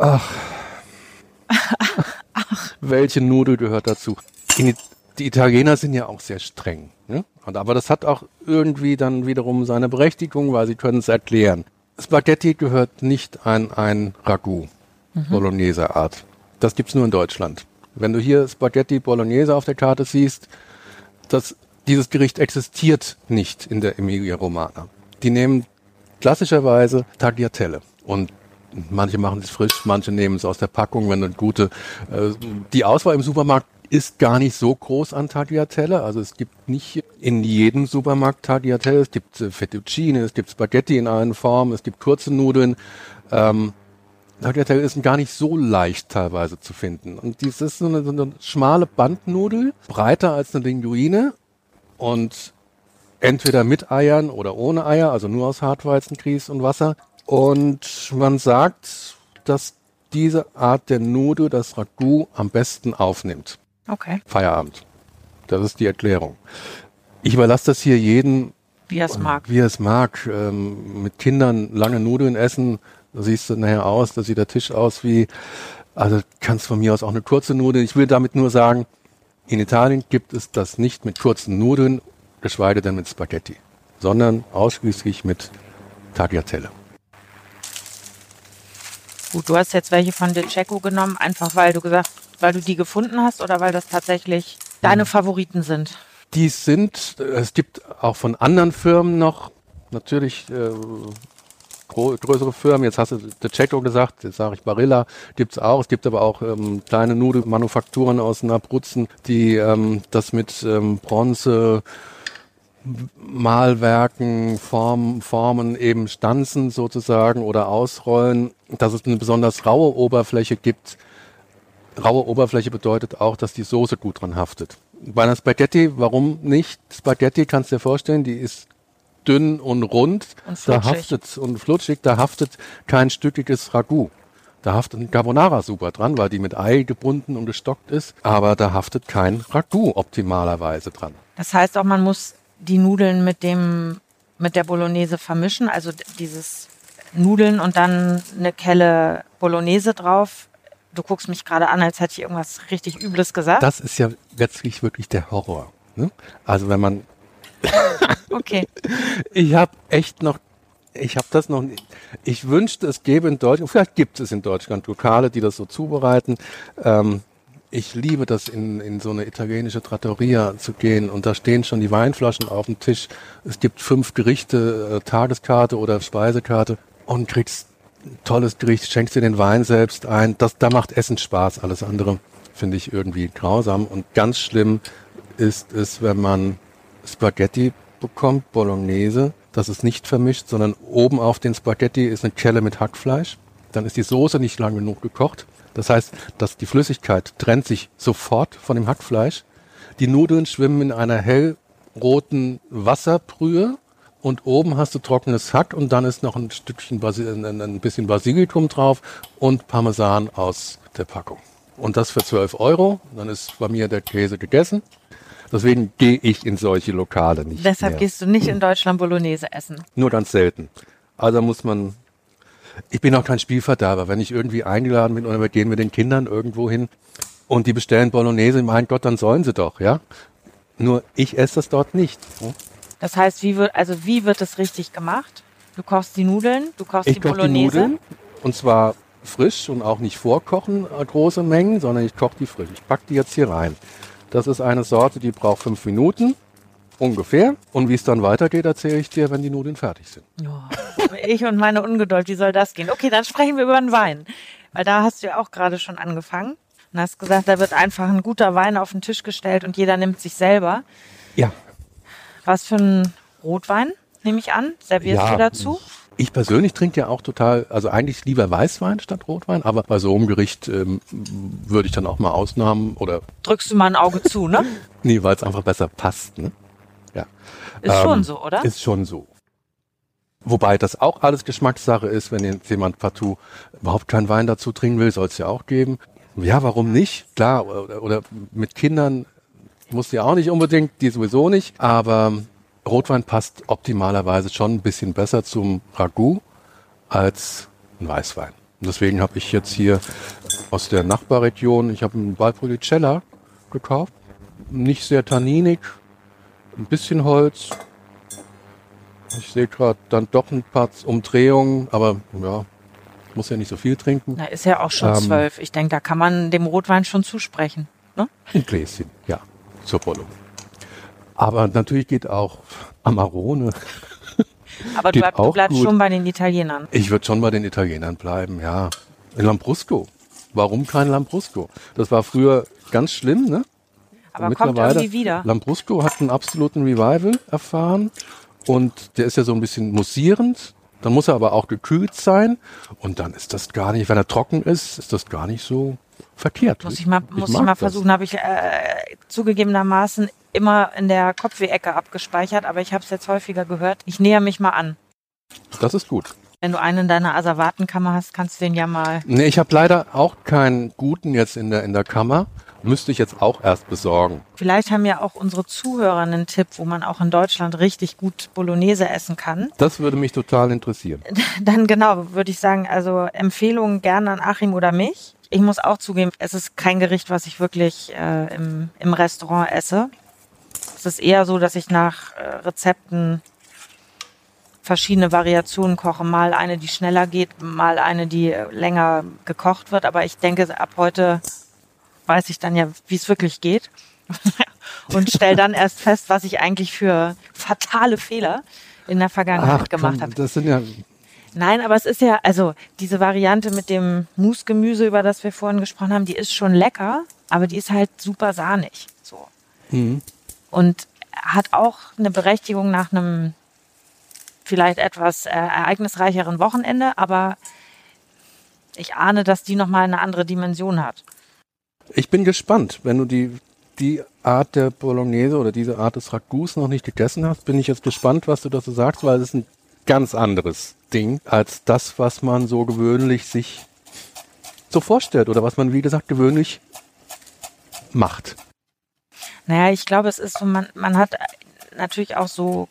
Welche Nudel gehört dazu? Die Italiener sind ja auch sehr streng. Ne? Und, aber das hat auch irgendwie dann wiederum seine Berechtigung, weil sie können es erklären. Spaghetti gehört nicht an ein Ragout, Bolognese Art. Das gibt's nur in Deutschland. Wenn du hier Spaghetti Bolognese auf der Karte siehst, das, dieses Gericht existiert nicht in der Emilia Romana. Die nehmen klassischerweise Tagliatelle und manche machen es frisch, manche nehmen es aus der Packung, wenn eine gute, äh, die Auswahl im Supermarkt ist gar nicht so groß an Tagliatelle. Also es gibt nicht in jedem Supermarkt Tagliatelle. Es gibt äh, Fettuccine, es gibt Spaghetti in allen Formen, es gibt kurze Nudeln. Ähm, Tagliatelle ist gar nicht so leicht teilweise zu finden. Und dies ist so eine, so eine schmale Bandnudel, breiter als eine Linguine und entweder mit Eiern oder ohne Eier, also nur aus Hartweizengrieß und Wasser. Und man sagt, dass diese Art der Nudel das Ragout am besten aufnimmt. Okay. Feierabend. Das ist die Erklärung. Ich überlasse das hier jedem, Wie er es mag. wie er es mag. Ähm, mit Kindern lange Nudeln essen, da siehst du nachher aus, da sieht der Tisch aus wie, also kannst von mir aus auch eine kurze Nudel. Ich will damit nur sagen, in Italien gibt es das nicht mit kurzen Nudeln, geschweige denn mit Spaghetti, sondern ausschließlich mit Tagliatelle. Gut, du hast jetzt welche von De Cecco genommen, einfach weil du gesagt, weil du die gefunden hast oder weil das tatsächlich deine Favoriten sind. Die sind, äh, es gibt auch von anderen Firmen noch, natürlich äh, größere Firmen. Jetzt hast du De Cecco gesagt, jetzt sage ich Barilla, gibt's auch. Es gibt aber auch ähm, kleine Nudelmanufakturen aus Nabrutzen, die ähm, das mit ähm, Bronze Malwerken, Form, Formen eben stanzen sozusagen oder ausrollen, dass es eine besonders raue Oberfläche gibt. Raue Oberfläche bedeutet auch, dass die Soße gut dran haftet. Bei einer Spaghetti, warum nicht? Spaghetti kannst du dir vorstellen, die ist dünn und rund, und da haftet und flutschig, da haftet kein stückiges Ragout. Da haftet ein Carbonara super dran, weil die mit Ei gebunden und gestockt ist, aber da haftet kein Ragout optimalerweise dran. Das heißt auch, man muss die Nudeln mit dem mit der Bolognese vermischen, also dieses Nudeln und dann eine Kelle Bolognese drauf. Du guckst mich gerade an, als hätte ich irgendwas richtig Übles gesagt. Das ist ja letztlich wirklich der Horror. Ne? Also wenn man okay. Ich habe echt noch, ich habe das noch nicht. Ich wünschte, es gäbe in Deutschland, vielleicht gibt es in Deutschland Lokale, die das so zubereiten. Ähm, ich liebe das, in, in so eine italienische Trattoria zu gehen und da stehen schon die Weinflaschen auf dem Tisch. Es gibt fünf Gerichte, äh, Tageskarte oder Speisekarte und kriegst tolles Gericht, schenkst dir den Wein selbst ein. Das, da macht Essen Spaß. Alles andere finde ich irgendwie grausam und ganz schlimm ist es, wenn man Spaghetti bekommt, Bolognese. Das ist nicht vermischt, sondern oben auf den Spaghetti ist eine Kelle mit Hackfleisch. Dann ist die Soße nicht lang genug gekocht. Das heißt, dass die Flüssigkeit trennt sich sofort von dem Hackfleisch. Die Nudeln schwimmen in einer hellroten Wasserbrühe und oben hast du trockenes Hack und dann ist noch ein Stückchen Basi ein bisschen Basilikum drauf und Parmesan aus der Packung. Und das für 12 Euro. Dann ist bei mir der Käse gegessen. Deswegen gehe ich in solche Lokale nicht. Deshalb mehr. gehst du nicht in Deutschland Bolognese essen. Nur ganz selten. Also muss man ich bin auch kein Spielverderber. Wenn ich irgendwie eingeladen bin oder wir gehen mit den Kindern irgendwo hin und die bestellen Bolognese, mein Gott, dann sollen sie doch, ja. Nur ich esse das dort nicht. Das heißt, wie wird, also wie wird es richtig gemacht? Du kochst die Nudeln, du kochst ich die koch Bolognese. Die Nudeln, und zwar frisch und auch nicht vorkochen, äh, große Mengen, sondern ich koche die frisch. Ich packe die jetzt hier rein. Das ist eine Sorte, die braucht fünf Minuten. Ungefähr. Und wie es dann weitergeht, erzähle ich dir, wenn die Nudeln fertig sind. Oh, ich und meine Ungeduld, wie soll das gehen? Okay, dann sprechen wir über den Wein. Weil da hast du ja auch gerade schon angefangen. Und hast gesagt, da wird einfach ein guter Wein auf den Tisch gestellt und jeder nimmt sich selber. Ja. Was für ein Rotwein, nehme ich an? Servierst ja, du dazu? Ich persönlich trinke ja auch total, also eigentlich lieber Weißwein statt Rotwein, aber bei so einem Gericht ähm, würde ich dann auch mal Ausnahmen oder. Drückst du mal ein Auge zu, ne? nee, weil es einfach besser passt, ne? Ja. Ist ähm, schon so, oder? Ist schon so. Wobei das auch alles Geschmackssache ist, wenn jetzt jemand partout überhaupt keinen Wein dazu trinken will, soll es ja auch geben. Ja, warum nicht? Klar, oder, oder mit Kindern muss ja auch nicht unbedingt, die sowieso nicht, aber Rotwein passt optimalerweise schon ein bisschen besser zum Ragout als ein Weißwein. Und deswegen habe ich jetzt hier aus der Nachbarregion, ich habe einen Valpolicella gekauft, nicht sehr tanninig, ein bisschen Holz. Ich sehe gerade dann doch ein paar Umdrehungen, aber ja, muss ja nicht so viel trinken. Na, ist ja auch schon ähm, zwölf. Ich denke, da kann man dem Rotwein schon zusprechen. Ne? Ein Gläschen, ja, zur Rolle. Aber natürlich geht auch Amarone. Aber du, bleib, du bleibst gut. schon bei den Italienern. Ich würde schon bei den Italienern bleiben, ja. Lambrusco. Warum kein Lambrusco? Das war früher ganz schlimm, ne? Aber kommt irgendwie wieder. Lambrusco hat einen absoluten Revival erfahren und der ist ja so ein bisschen mussierend. Dann muss er aber auch gekühlt sein und dann ist das gar nicht, wenn er trocken ist, ist das gar nicht so verkehrt. Muss ich mal, ich muss ich mal versuchen, habe ich äh, zugegebenermaßen immer in der Kopfweh-Ecke abgespeichert, aber ich habe es jetzt häufiger gehört. Ich näher mich mal an. Das ist gut. Wenn du einen in deiner Asservatenkammer hast, kannst du den ja mal. Nee, ich habe leider auch keinen guten jetzt in der, in der Kammer. Müsste ich jetzt auch erst besorgen. Vielleicht haben ja auch unsere Zuhörer einen Tipp, wo man auch in Deutschland richtig gut Bolognese essen kann. Das würde mich total interessieren. Dann genau, würde ich sagen, also Empfehlungen gerne an Achim oder mich. Ich muss auch zugeben, es ist kein Gericht, was ich wirklich äh, im, im Restaurant esse. Es ist eher so, dass ich nach äh, Rezepten verschiedene Variationen koche. Mal eine, die schneller geht, mal eine, die länger gekocht wird. Aber ich denke, ab heute weiß ich dann ja, wie es wirklich geht. und stelle dann erst fest, was ich eigentlich für fatale Fehler in der Vergangenheit Ach, gemacht habe. Das sind ja Nein, aber es ist ja, also diese Variante mit dem Musgemüse, über das wir vorhin gesprochen haben, die ist schon lecker, aber die ist halt super sahnig. So. Mhm. Und hat auch eine Berechtigung nach einem vielleicht etwas äh, ereignisreicheren Wochenende, aber ich ahne, dass die nochmal eine andere Dimension hat. Ich bin gespannt, wenn du die, die Art der Bolognese oder diese Art des Ragouts noch nicht gegessen hast, bin ich jetzt gespannt, was du dazu sagst, weil es ist ein ganz anderes Ding als das, was man so gewöhnlich sich so vorstellt oder was man, wie gesagt, gewöhnlich macht. Naja, ich glaube, es ist so, man, man hat natürlich auch so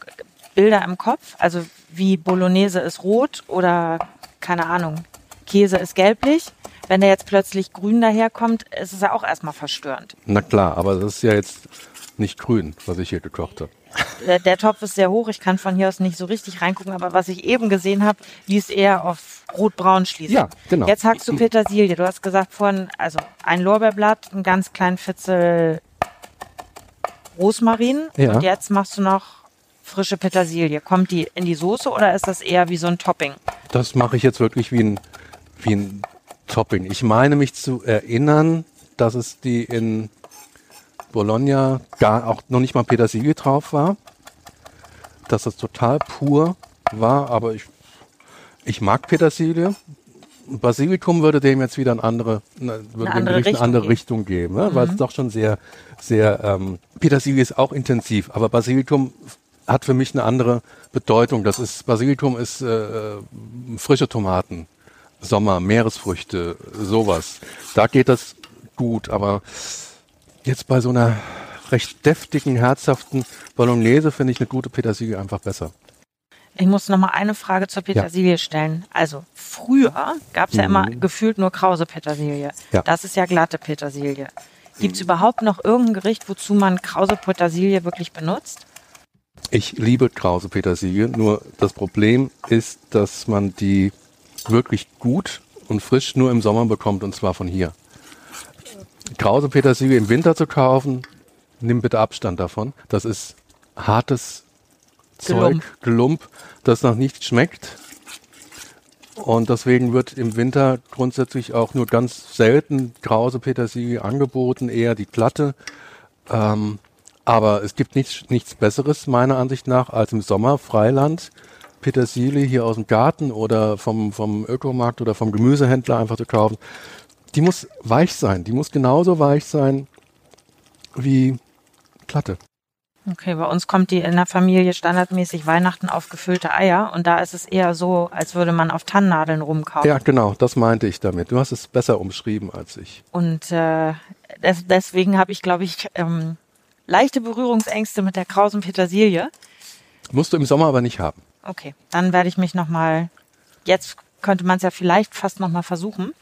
Bilder im Kopf, also wie Bolognese ist rot oder keine Ahnung, Käse ist gelblich. Wenn der jetzt plötzlich grün daherkommt, ist es ja auch erstmal verstörend. Na klar, aber das ist ja jetzt nicht grün, was ich hier gekocht habe. Der, der Topf ist sehr hoch, ich kann von hier aus nicht so richtig reingucken, aber was ich eben gesehen habe, ließ eher auf rot-braun schließen. Ja, genau. Jetzt hackst du Petersilie. Du hast gesagt vorhin, also ein Lorbeerblatt, einen ganz kleinen Fitzel Rosmarin Ja. und jetzt machst du noch frische Petersilie. Kommt die in die Soße oder ist das eher wie so ein Topping? Das mache ich jetzt wirklich wie ein, wie ein Topping. Ich meine mich zu erinnern, dass es die in Bologna gar auch noch nicht mal Petersilie drauf war. Dass das total pur war, aber ich, ich mag Petersilie. Basilikum würde dem jetzt wieder eine andere, ne, würde dem andere Gericht eine Richtung andere geben. Richtung geben, ne? weil es doch schon sehr, sehr, ähm, Petersilie ist auch intensiv, aber Basilikum hat für mich eine andere Bedeutung. Das ist, Basilikum ist äh, frische Tomaten, Sommer, Meeresfrüchte, sowas. Da geht das gut, aber jetzt bei so einer recht deftigen, herzhaften Bolognese finde ich eine gute Petersilie einfach besser. Ich muss noch mal eine Frage zur Petersilie stellen. Also früher gab es ja immer gefühlt nur krause Petersilie. Mhm. Ja. Das ist ja glatte Petersilie. Gibt es überhaupt noch irgendein Gericht, wozu man krause Petersilie wirklich benutzt? Ich liebe krause Petersilie, nur das Problem ist, dass man die wirklich gut und frisch nur im Sommer bekommt und zwar von hier. Krause Petersilie im Winter zu kaufen, nimm bitte Abstand davon. Das ist hartes. Zeug, Gelump, das nach nichts schmeckt. Und deswegen wird im Winter grundsätzlich auch nur ganz selten krause Petersilie angeboten, eher die glatte. Ähm, aber es gibt nichts, nichts Besseres meiner Ansicht nach als im Sommer Freiland Petersilie hier aus dem Garten oder vom, vom Ökomarkt oder vom Gemüsehändler einfach zu kaufen. Die muss weich sein. Die muss genauso weich sein wie glatte. Okay, bei uns kommt die in der Familie standardmäßig Weihnachten auf gefüllte Eier und da ist es eher so, als würde man auf Tannennadeln rumkauen. Ja, genau, das meinte ich damit. Du hast es besser umschrieben als ich. Und äh, des, deswegen habe ich, glaube ich, ähm, leichte Berührungsängste mit der krausen Petersilie. Musst du im Sommer aber nicht haben. Okay, dann werde ich mich noch mal. Jetzt könnte man es ja vielleicht fast noch mal versuchen.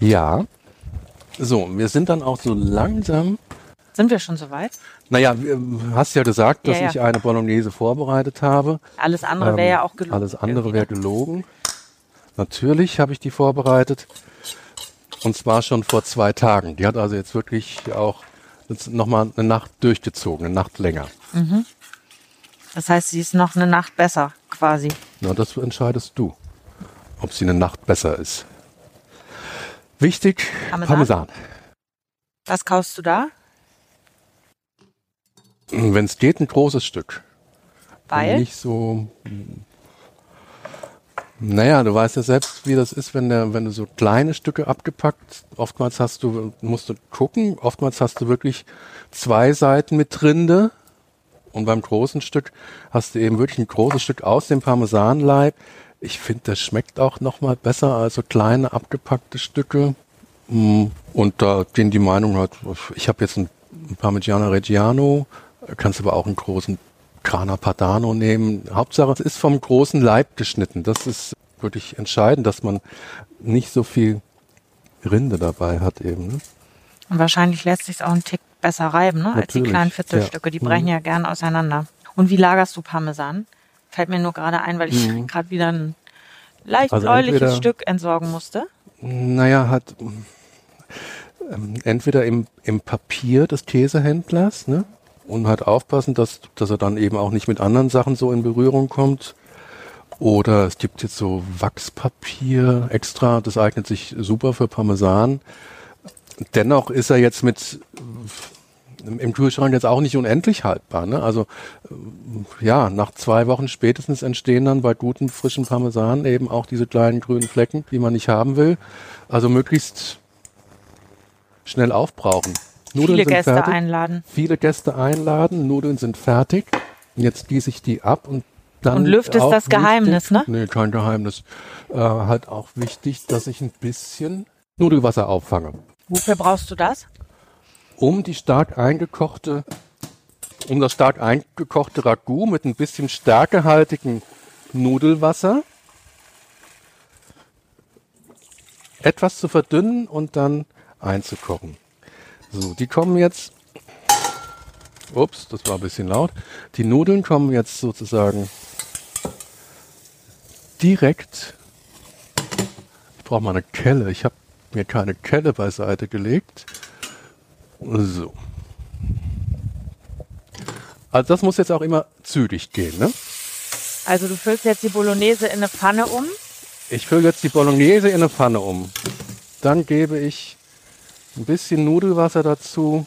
Ja. So, wir sind dann auch so langsam. Sind wir schon soweit? Naja, du hast ja gesagt, dass Ja, ja. ich eine Bolognese vorbereitet habe. Alles andere wäre Ähm, ja auch gelogen. Alles andere wäre gelogen. Natürlich habe ich die vorbereitet. Und zwar schon vor zwei Tagen. Die hat also jetzt wirklich auch jetzt noch mal eine Nacht durchgezogen, eine Nacht länger. Das heißt, sie ist noch eine Nacht besser, quasi. Na, das entscheidest du, ob sie eine Nacht besser ist. Wichtig, Parmesan? Parmesan. Was kaufst du da? Wenn es geht, ein großes Stück. Weil? Nicht so. Naja, du weißt ja selbst, wie das ist, wenn, der, wenn du so kleine Stücke abgepackt, oftmals hast du, musst du gucken, oftmals hast du wirklich zwei Seiten mit Rinde und beim großen Stück hast du eben wirklich ein großes Stück aus dem Parmesanleib. Ich finde, das schmeckt auch nochmal besser als so kleine abgepackte Stücke. Mm, Und da gehen die Meinungen halt, ich habe jetzt ein Parmigiano Reggiano, kannst aber auch einen großen Grana Padano nehmen. Hauptsache, es ist vom großen Leib geschnitten. Das ist wirklich entscheidend, dass man nicht so viel Rinde dabei hat eben. Ne? Und wahrscheinlich lässt sich auch einen Tick besser reiben, ne? als die Natürlich, kleinen Viertelstücke. Die ja. brechen Mhm. ja gern auseinander. Und wie lagerst du Parmesan? Fällt mir nur gerade ein, weil ich Mhm. gerade wieder ein leicht Also bläuliches entweder- Stück entsorgen musste. Naja, hat ähm, entweder im, im Papier des Käsehändlers, ne? Und halt aufpassen, dass, dass er dann eben auch nicht mit anderen Sachen so in Berührung kommt. Oder es gibt jetzt so Wachspapier extra, das eignet sich super für Parmesan. Dennoch ist er jetzt mit im Kühlschrank jetzt auch nicht unendlich haltbar. Ne? Also äh, ja, nach zwei Wochen spätestens entstehen dann bei guten frischen Parmesan eben auch diese kleinen grünen Flecken, die man nicht haben will. Also möglichst schnell aufbrauchen. Nudeln Viele Gäste fertig. einladen. Viele Gäste einladen. Nudeln sind fertig. Jetzt gieße ich die ab und dann und lüftest das Geheimnis, wichtig, ne? Nee, kein Geheimnis. Äh, halt auch wichtig, dass ich ein bisschen Nudelwasser auffange. Wofür brauchst du das? Um die stark eingekochte, um das stark eingekochte Ragout mit ein bisschen stärkehaltigen Nudelwasser etwas zu verdünnen und dann einzukochen. So, die kommen jetzt, ups, das war ein bisschen laut, die Nudeln kommen jetzt sozusagen direkt, ich brauche mal eine Kelle, ich habe mir keine Kelle beiseite gelegt, so. Also das muss jetzt auch immer zügig gehen, ne? Also du füllst jetzt die Bolognese in eine Pfanne um? Ich fülle jetzt die Bolognese in eine Pfanne um. Dann gebe ich ein bisschen Nudelwasser dazu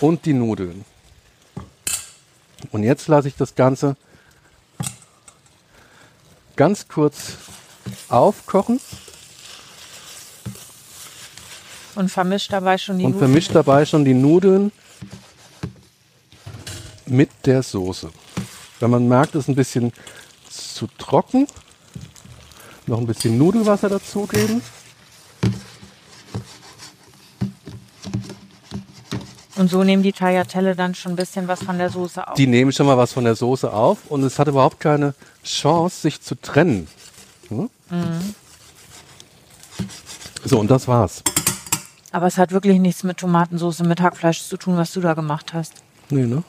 und die Nudeln. Und jetzt lasse ich das Ganze ganz kurz aufkochen. Und vermischt dabei schon die Und Nudeln. vermischt dabei schon die Nudeln mit der Soße. Wenn man merkt, es ist ein bisschen zu trocken, noch ein bisschen Nudelwasser dazugeben. Und so nehmen die Tagliatelle dann schon ein bisschen was von der Soße auf. Die nehmen schon mal was von der Soße auf und es hat überhaupt keine Chance, sich zu trennen. Hm? Mhm. So, und das war's. Aber es hat wirklich nichts mit Tomatensauce, mit Hackfleisch zu tun, was du da gemacht hast. Nee, ne?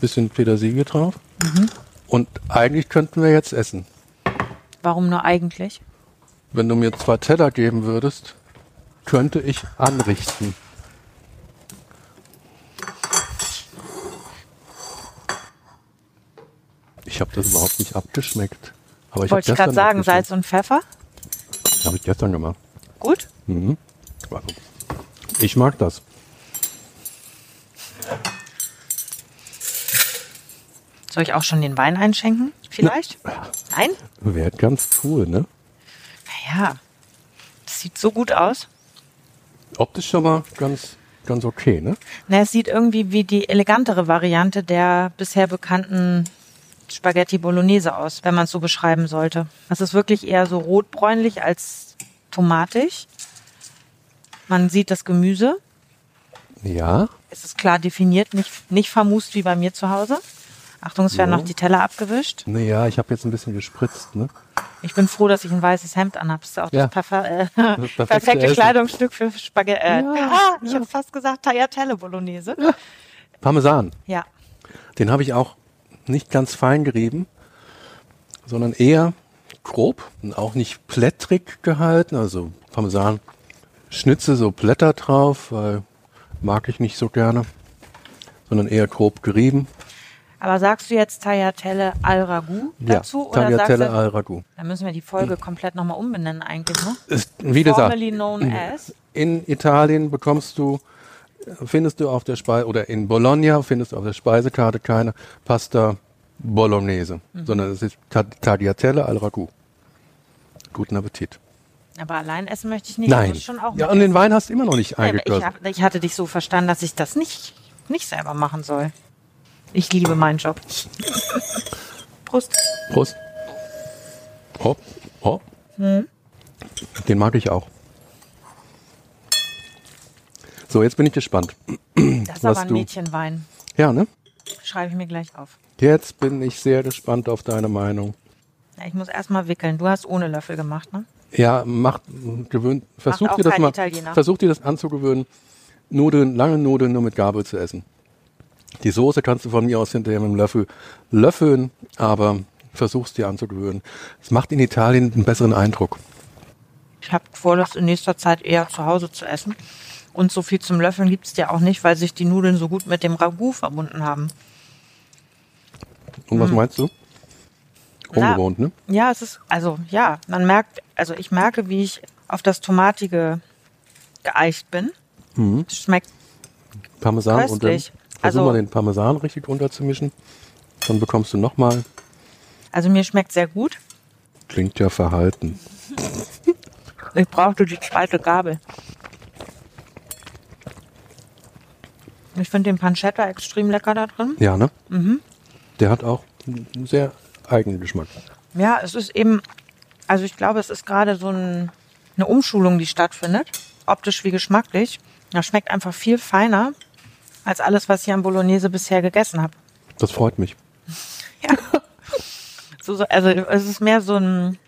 Bisschen Petersilie drauf. Mhm. Und eigentlich könnten wir jetzt essen. Warum nur eigentlich? Wenn du mir zwei Teller geben würdest, könnte ich anrichten. Ich habe das überhaupt nicht abgeschmeckt. Aber ich Wollte ich gerade sagen, Salz und Pfeffer? Habe ich gestern gemacht. Gut? Mhm. Also, ich mag das. Soll ich auch schon den Wein einschenken? Vielleicht? Na, Nein? Wäre ganz cool, ne? Naja, das sieht so gut aus. Optisch schon mal ganz, ganz okay, ne? Na, es sieht irgendwie wie die elegantere Variante der bisher bekannten Spaghetti Bolognese aus, wenn man es so beschreiben sollte. Es ist wirklich eher so rotbräunlich als tomatig. Man sieht das Gemüse. Ja. Es ist klar definiert, nicht, nicht vermust wie bei mir zu Hause. Achtung, es werden ja. noch die Teller abgewischt. Naja, ich habe jetzt ein bisschen gespritzt. Ne? Ich bin froh, dass ich ein weißes Hemd anhabe. Das ist auch ja. das, äh, das perfekte. Kleidungsstück für Spaghetti. Äh, ja, ah, ich habe fast gesagt Tagliatelle Bolognese. Parmesan. Ja. Den habe ich auch nicht ganz fein gerieben, sondern eher grob und auch nicht plättrig gehalten. Also Parmesan Schnitze so Blätter drauf, weil mag ich nicht so gerne, sondern eher grob gerieben. Aber sagst du jetzt Tagliatelle al Ragout dazu? Ja, Tagliatelle al Ragout. Dann müssen wir die Folge komplett nochmal umbenennen eigentlich, ne? Ist, wie gesagt, known as. in Italien bekommst du, findest du auf der Speise, oder in Bologna findest du auf der Speisekarte keine Pasta Bolognese, mhm. sondern es ist Tagliatelle al Ragout. Guten Appetit. Aber allein essen möchte ich nicht. Nein. Schon auch ja, und den Wein hast du immer noch nicht eingegossen. Ich, ich, hatte dich so verstanden, dass ich das nicht, nicht selber machen soll. Ich liebe meinen Job. Prost. Prost. Oh, oh. Hm? Den mag ich auch. So, jetzt bin ich gespannt. Das ist aber ein du... Mädchenwein. Ja, ne? Schreibe ich mir gleich auf. Jetzt bin ich sehr gespannt auf deine Meinung. Ja, ich muss erstmal wickeln. Du hast ohne Löffel gemacht, ne? Ja, macht, gewöhnt, versucht ihr das mal, Italiener. versucht ihr das anzugewöhnen, Nudeln, lange Nudeln nur mit Gabel zu essen. Die Soße kannst du von mir aus hinterher mit dem Löffel löffeln, aber versuchst dir anzugewöhnen. Es macht in Italien einen besseren Eindruck. Ich habe vor, das in nächster Zeit eher zu Hause zu essen. Und so viel zum Löffeln gibt es ja auch nicht, weil sich die Nudeln so gut mit dem Ragout verbunden haben. Und was hm. meinst du? Ungewohnt, ne? Ja, es ist, also ja, man merkt, also ich merke, wie ich auf das Tomatige geeicht bin. Mhm. Es schmeckt Parmesan und dann Köstlich. versuch Also- mal den Parmesan richtig runterzumischen. Dann bekommst du nochmal, Also mir schmeckt sehr gut. klingt ja verhalten. Ich brauchte die zweite Gabel. Ich finde den Pancetta extrem lecker da drin. Ja, ne? Mhm. Der hat auch sehr eigenen Geschmack. Ja, es ist eben, also ich glaube, es ist gerade so ein, eine Umschulung, die stattfindet, optisch wie geschmacklich. Das schmeckt einfach viel feiner als alles, was ich an Bolognese bisher gegessen habe. Das freut mich. So, so, also es ist mehr so ein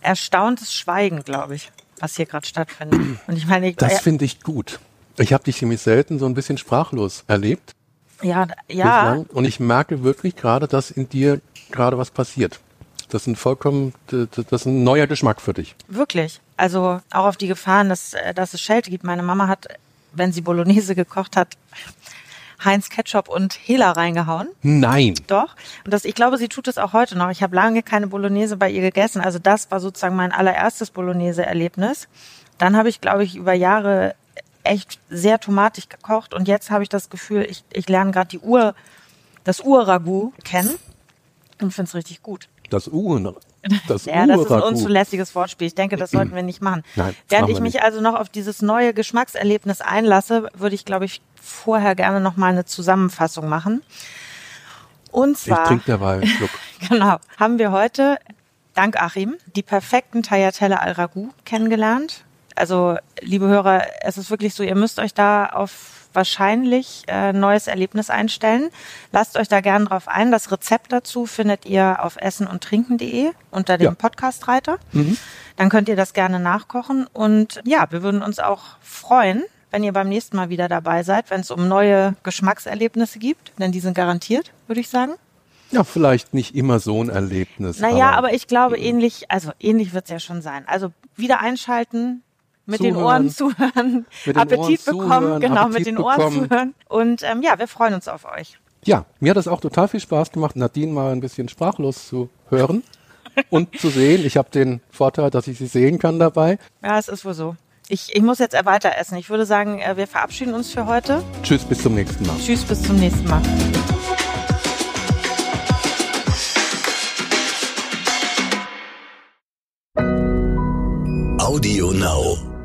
erstauntes Schweigen, glaube ich, was hier gerade stattfindet. Und ich meine, ich, Das ja, finde ich gut. Ich habe dich nämlich selten so ein bisschen sprachlos erlebt ja, ja, bislang. Und ich merke wirklich gerade, dass in dir gerade was passiert. Das ist ein vollkommen, das ist ein neuer Geschmack für dich. Wirklich. Also auch auf die Gefahren, dass, äh, dass es Schelte gibt. Meine Mama hat, wenn sie Bolognese gekocht hat, Heinz Ketchup und Hela reingehauen. Nein. Doch. Und das, ich glaube, sie tut es auch heute noch. Ich habe lange keine Bolognese bei ihr gegessen. Also das war sozusagen mein allererstes Bolognese-Erlebnis. Dann habe ich, glaube ich, über Jahre echt sehr tomatig gekocht. Und jetzt habe ich das Gefühl, ich, ich lerne gerade die Ur, das Ur-Ragout kennen und finde es richtig gut. Das Uhren. Das Ja, das ist ein unzulässiges Wortspiel. Ich denke, das sollten wir nicht machen. Nein, Während ich mich nicht. also noch auf dieses neue Geschmackserlebnis einlasse, würde ich, glaube ich, vorher gerne noch mal eine Zusammenfassung machen. Und Ich zwar, trinke derweil einen Schluck. genau, haben wir heute, dank Achim, die perfekten Tagliatelle al Ragout kennengelernt. Also, liebe Hörer, es ist wirklich so, ihr müsst euch da auf wahrscheinlich äh, neues Erlebnis einstellen. Lasst euch da gern drauf ein. Das Rezept dazu findet ihr auf essenundtrinken.de unter dem Ja. Podcast-Reiter. Dann könnt ihr das gerne nachkochen. Und ja, wir würden uns auch freuen, wenn ihr beim nächsten Mal wieder dabei seid, wenn es um neue Geschmackserlebnisse gibt. Denn die sind garantiert, würde ich sagen. Ja, vielleicht nicht immer so ein Erlebnis. Naja, aber, ich glaube, ähnlich, also ähnlich wird es ja schon sein. Also wieder einschalten, mit den Zuhören. Ohren zuhören, den Appetit Ohren bekommen, zuhören, genau, Appetit mit den Ohren bekommen. zuhören. Und ähm, ja, wir freuen uns auf euch. Ja, mir hat es auch total viel Spaß gemacht, Nadine mal ein bisschen sprachlos zu hören und zu sehen. Ich habe den Vorteil, dass ich sie sehen kann dabei. Ja, es ist wohl so. Ich, ich muss jetzt weiter essen. Ich würde sagen, äh, wir verabschieden uns für heute. Tschüss, bis zum nächsten Mal. Tschüss, bis zum nächsten Mal. Audio Now.